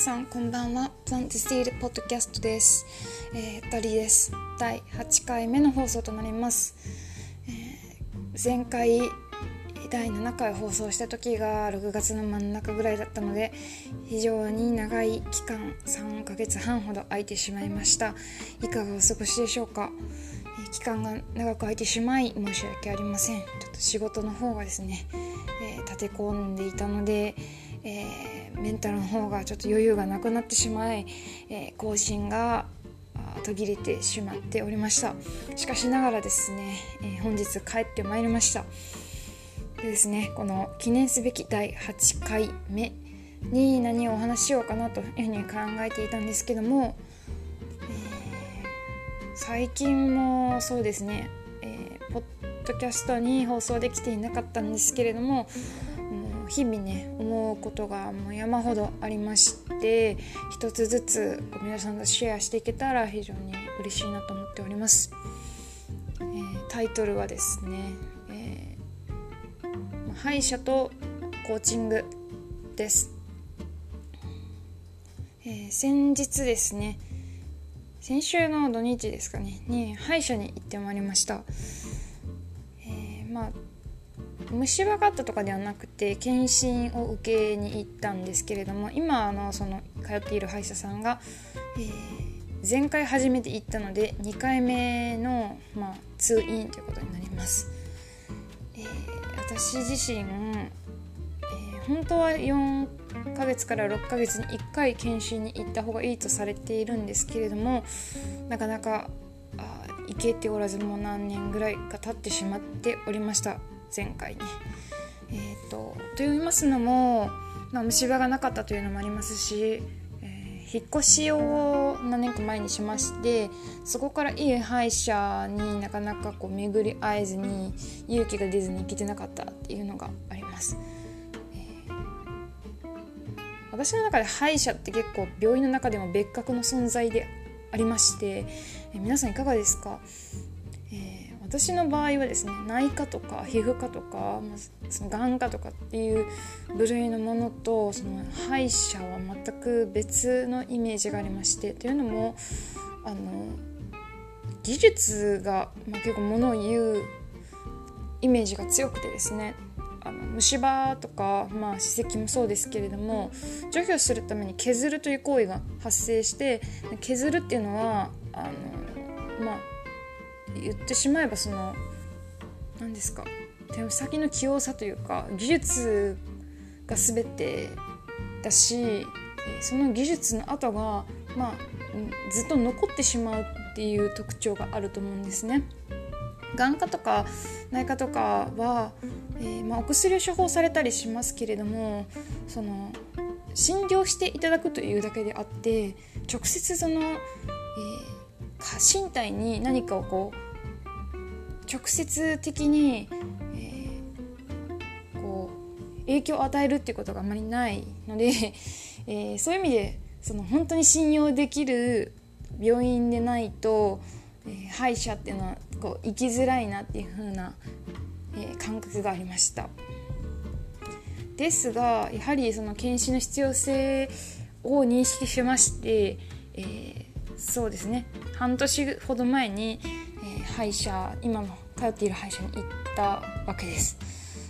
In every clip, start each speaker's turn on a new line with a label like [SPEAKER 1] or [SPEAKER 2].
[SPEAKER 1] さんこんばんは。プラントスティールポッドキャストです、えー、ダリです。第8回目の放送となります、えー、前回第7回放送した時が6月の真ん中ぐらいだったので非常に長い期間3ヶ月半ほど空いてしまいました。いかがお過ごしでしょうか、えー、期間が長く空いてしまい申し訳ありません。ちょっと仕事の方がですね、え立て込んでいたのでえー、メンタルの方がちょっと余裕がなくなってしまい、えー、更新が途切れてしまっておりました。しかしながらですね、えー、本日帰ってまいりました。でですねこの記念すべき第8回目に何をお話しようかなというふうに考えていたんですけども、えー、最近もそうですね、えー、ポッドキャストに放送できていなかったんですけれども日々ね思うことがもう山ほどありまして一つずつ皆さんとシェアしていけたら非常に嬉しいなと思っております、えー、タイトルはですね、えー、歯医者とコーチングです、えー、先日ですね先週の土日ですかねに歯医者に行ってまいりました、えー、まあ虫歯があったとかではなくて検診を受けに行ったんですけれども今あのその通っている歯医者さんが、えー、前回初めて行ったので2回目の、まあ、通院ということになります、えー、私自身、えー、本当は4ヶ月から6ヶ月に1回検診に行った方がいいとされているんですけれどもなかなかあ行けておらずもう何年ぐらいか経ってしまっておりました。前回ね。えーと、と言いますのも、まあ、虫歯がなかったというのもありますし、えー、引っ越しを何年か前にしましてそこからいい歯医者になかなかこう巡り合えずに勇気が出ずに行けてなかったっていうのがあります。私の中で歯医者って結構病院の中でも別格の存在でありまして、え、皆さんいかがですか、私の場合はですね内科とか皮膚科とか、まあ、その眼科とかっていう部類のものとその歯医者は全く別のイメージがありましてというのもあの技術が、まあ、結構ものを言うイメージが強くてですねあの虫歯とか、まあ、歯石もそうですけれども除去するために削るという行為が発生して削るっていうのはあのまあ言ってしまえばその何ですか手先の器用さというか技術が全てだしその技術の後がまあずっと残ってしまうっていう特徴があると思うんですね。眼科とか内科とかは、えー、まあ、お薬を処方されたりしますけれどもその診療していただくというだけであって直接その、えー、身体に何かをこう直接的に、えー、こう影響を与えるっていうことがあまりないので、えー、そういう意味でその本当に信用できる病院でないと、えー、歯医者っていうのはこう生きづらいなっていう風な、えー、感覚がありました。ですがやはりその検診の必要性を認識しまして、えー、そうですね半年ほど前に、えー、歯医者今も通っている歯医者に行ったわけです。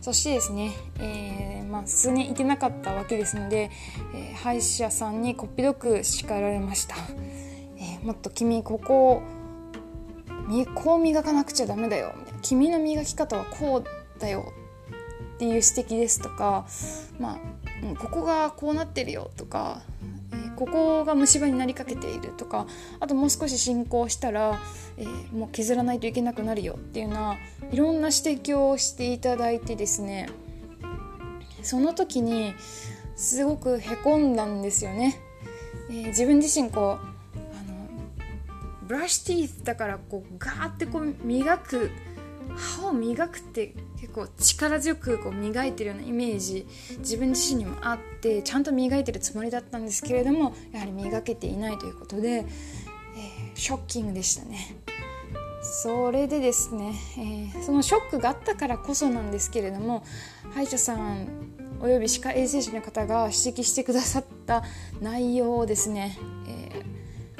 [SPEAKER 1] そしてですね、えー、まあ、数年行けなかったわけですので、え、歯医者さんにこっぴどく叱られました、えもっと君ここをこう磨かなくちゃダメだよ。君の磨き方はこうだよ。っていう指摘ですとか、まあ、ここがこうなってるよとかここが虫歯になりかけているとかあともう少し進行したら、えー、もう削らないといけなくなるよっていうようないろんな指摘をしていただいてですねその時にすごくへこんだんですよね。えー、自分自身こうあのブラッシュティーだからこうガーってこう磨く歯を磨くって結構力強くこう磨いてるようなイメージ自分自身にもあってちゃんと磨いてるつもりだったんですけれどもやはり磨けていないということで、えー、ショッキングでしたね。それでですね、えー、そのショックがあったからこそなんですけれども歯医者さんおよび歯科衛生士の方が指摘してくださった内容をですね、え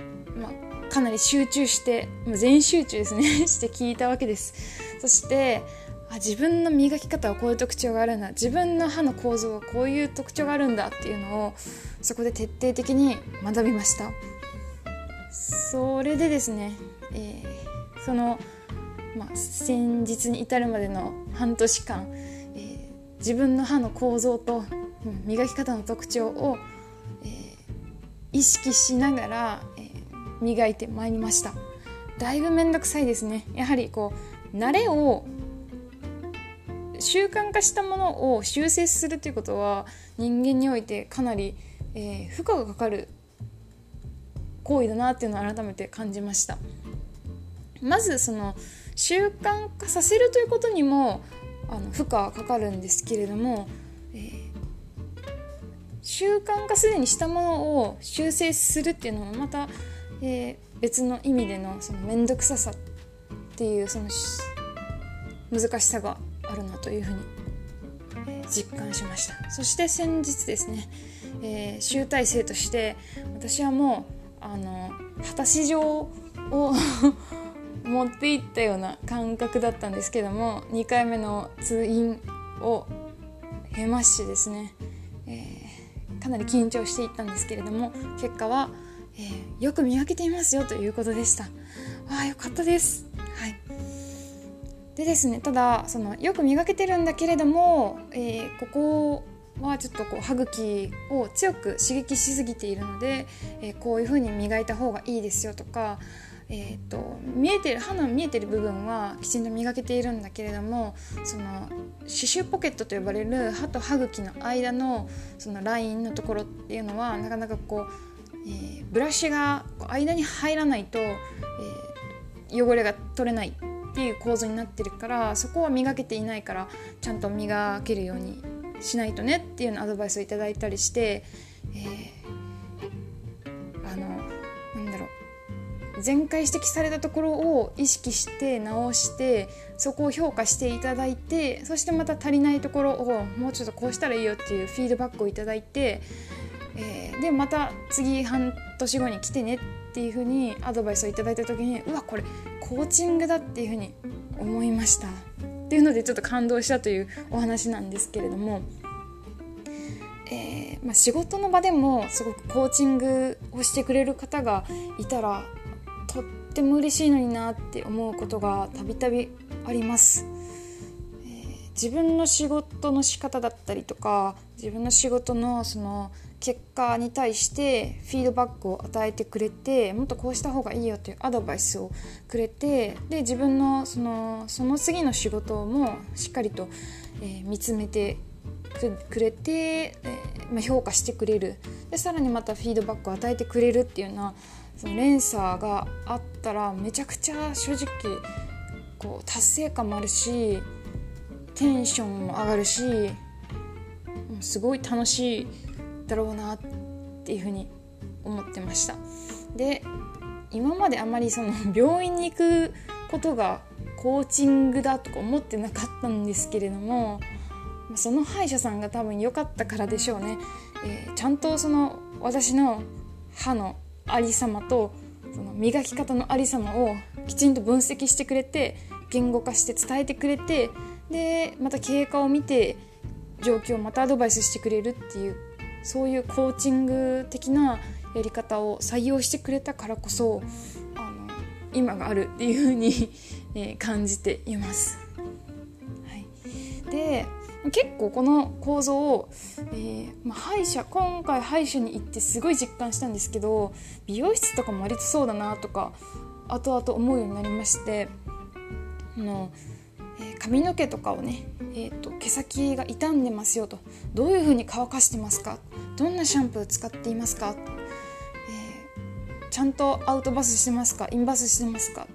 [SPEAKER 1] ー、まあ、かなり集中して全集中ですね して聞いたわけですそしてあ自分の磨き方はこういう特徴があるんだ。自分の歯の構造はこういう特徴があるんだっていうのをそこで徹底的に学びました。それでですね、えー、その、まあ、先日に至るまでの半年間、えー、自分の歯の構造と磨き方の特徴を、えー、意識しながら、え磨いてまいりました。だいぶ面倒くさいですね。やはりこう慣れを習慣化したものを修正するということは人間においてかなり、えー、負荷がかかる行為だなっていうのを改めて感じました。まずその習慣化させるということにもあの負荷はかかるんですけれども、えー、習慣化すでにしたものを修正するっていうのもまた、えー、別の意味でのその面倒くささっていうその難しさがるなというふうに、えー、実感しました。そして先日ですね、えー、集大成として私はもうあの果たし状を 持っていったような感覚だったんですけども2回目の通院を経ましてですね、えー、かなり緊張していったんですけれども結果は、えー、よく磨けていますよということでした。ああよかったです。でですねただそのよく磨けてるんだけれども、えー、ここはちょっとこう歯茎を強く刺激しすぎているので、えー、こういう風に磨いた方がいいですよとか、えーと、見えてる歯の見えてる部分はきちんと磨けているんだけれどもその歯周ポケットと呼ばれる歯と歯茎の間のそのラインのところっていうのはなかなかこう、えー、ブラシが間に入らないと、えー、汚れが取れない。っていう構造になってるからそこは磨けていないからちゃんと磨けるようにしないとねっていうのアドバイスをいただいたりして、えー、あのなんだろう。前回指摘されたところを意識して直してそこを評価していただいてそしてまた足りないところをもうちょっとこうしたらいいよっていうフィードバックをいただいて、えー、でまた次半年後に来てねっていうふうにアドバイスをいただいた時にうわこれコーチングだっていうふうに思いましたっていうのでちょっと感動したというお話なんですけれども、えー、まあ、仕事の場でもすごくコーチングをしてくれる方がいたらとっても嬉しいのになって思うことがたびたびあります。自分の仕事の仕方だったりとか自分の仕事のその結果に対してフィードバックを与えてくれてもっとこうした方がいいよというアドバイスをくれてで自分のそのその次の仕事もしっかりと、えー、見つめてくれて、えー、まあ、評価してくれる。でさらにまたフィードバックを与えてくれるっていうようなその連鎖があったらめちゃくちゃ正直こう達成感もあるしテンションも上がるしすごい楽しいだろうなっていうふうに思ってました。で今まであまりその 病院に行くことがコーチングだとか思ってなかったんですけれどもその歯医者さんが多分良かったからでしょうね、えー、ちゃんとその私の歯のありさまとその磨き方のありさまをきちんと分析してくれて言語化して伝えてくれてでまた経過を見て状況をまたアドバイスしてくれるっていうそういうコーチング的なやり方を採用してくれたからこそあの今があるっていうふうに え感じています。はい、で結構この構造を、えー、まあ、歯医者今回歯医者に行ってすごい実感したんですけど美容室とかも割とそうだなとか後々思うようになりましてあのえ、髪の毛とかをね、えーと、毛先が傷んでますよと。どういうふうに乾かしてますか？どんなシャンプー使っていますか、えー、ちゃんとアウトバスしてますか？インバスしてますか？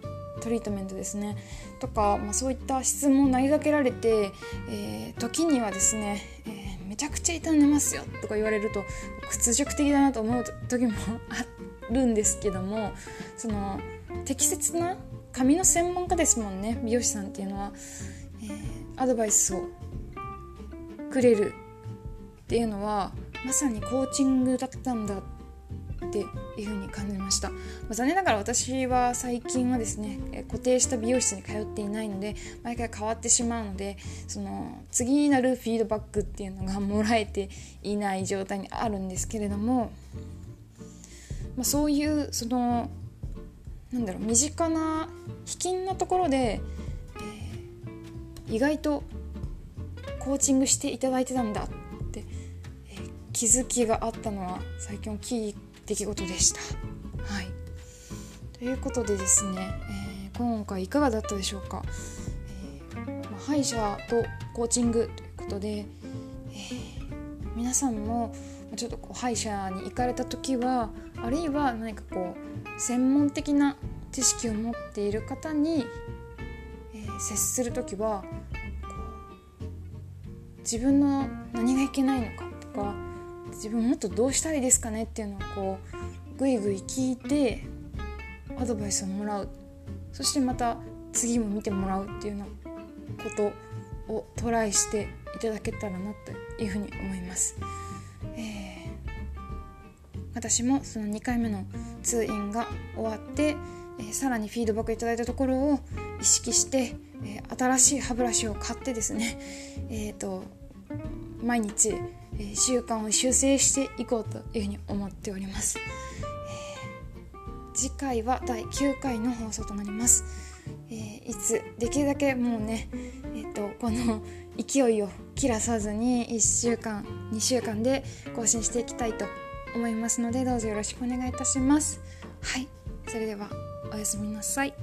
[SPEAKER 1] トリートメントですね。とか、まあ、そういった質問を投げかけられて、えー、時にはですね、えー、めちゃくちゃ傷んでますよとか言われると屈辱的だなと思う時もあるんですけどもその適切な髪の専門家ですもんね美容師さんっていうのは、えー、アドバイスをくれるっていうのはまさにコーチングだったんだっていうふうに感じました、まあ、残念ながら私は最近はですね固定した美容室に通っていないので毎回変わってしまうのでその次になるフィードバックっていうのがもらえていない状態にあるんですけれども、まあ、そういうそのなんだろう身近な卑近なところで、えー、意外とコーチングしていただいてたんだって、えー、気づきがあったのは最近大きい出来事でした。はい、ということでですね、えー、今回いかがだったでしょうか。えま、歯医者とコーチングということで、え、皆さんもちょっとこう歯医者に行かれた時はあるいは何かこう専門的な知識を持っている方に、えー、接する時は自分の何がいけないのかとか自分もっとどうしたらいいですかねっていうのをこうぐいぐい聞いてアドバイスをもらうそしてまた次も見てもらうっていうようなことをトライしていただけたらなというふうに思います。私もその2回目の通院が終わって、えー、さらにフィードバックいただいたところを意識して、えー、新しい歯ブラシを買ってですね、えーと毎日え習慣を修正していこうというふうに思っております、え、次回は第9回の放送となります、え、いつできるだけもうねえっ、とこの勢いを切らさずに1週間2週間で更新していきたいと思いますのでどうぞよろしくお願いいたします。はい。それではおやすみなさい。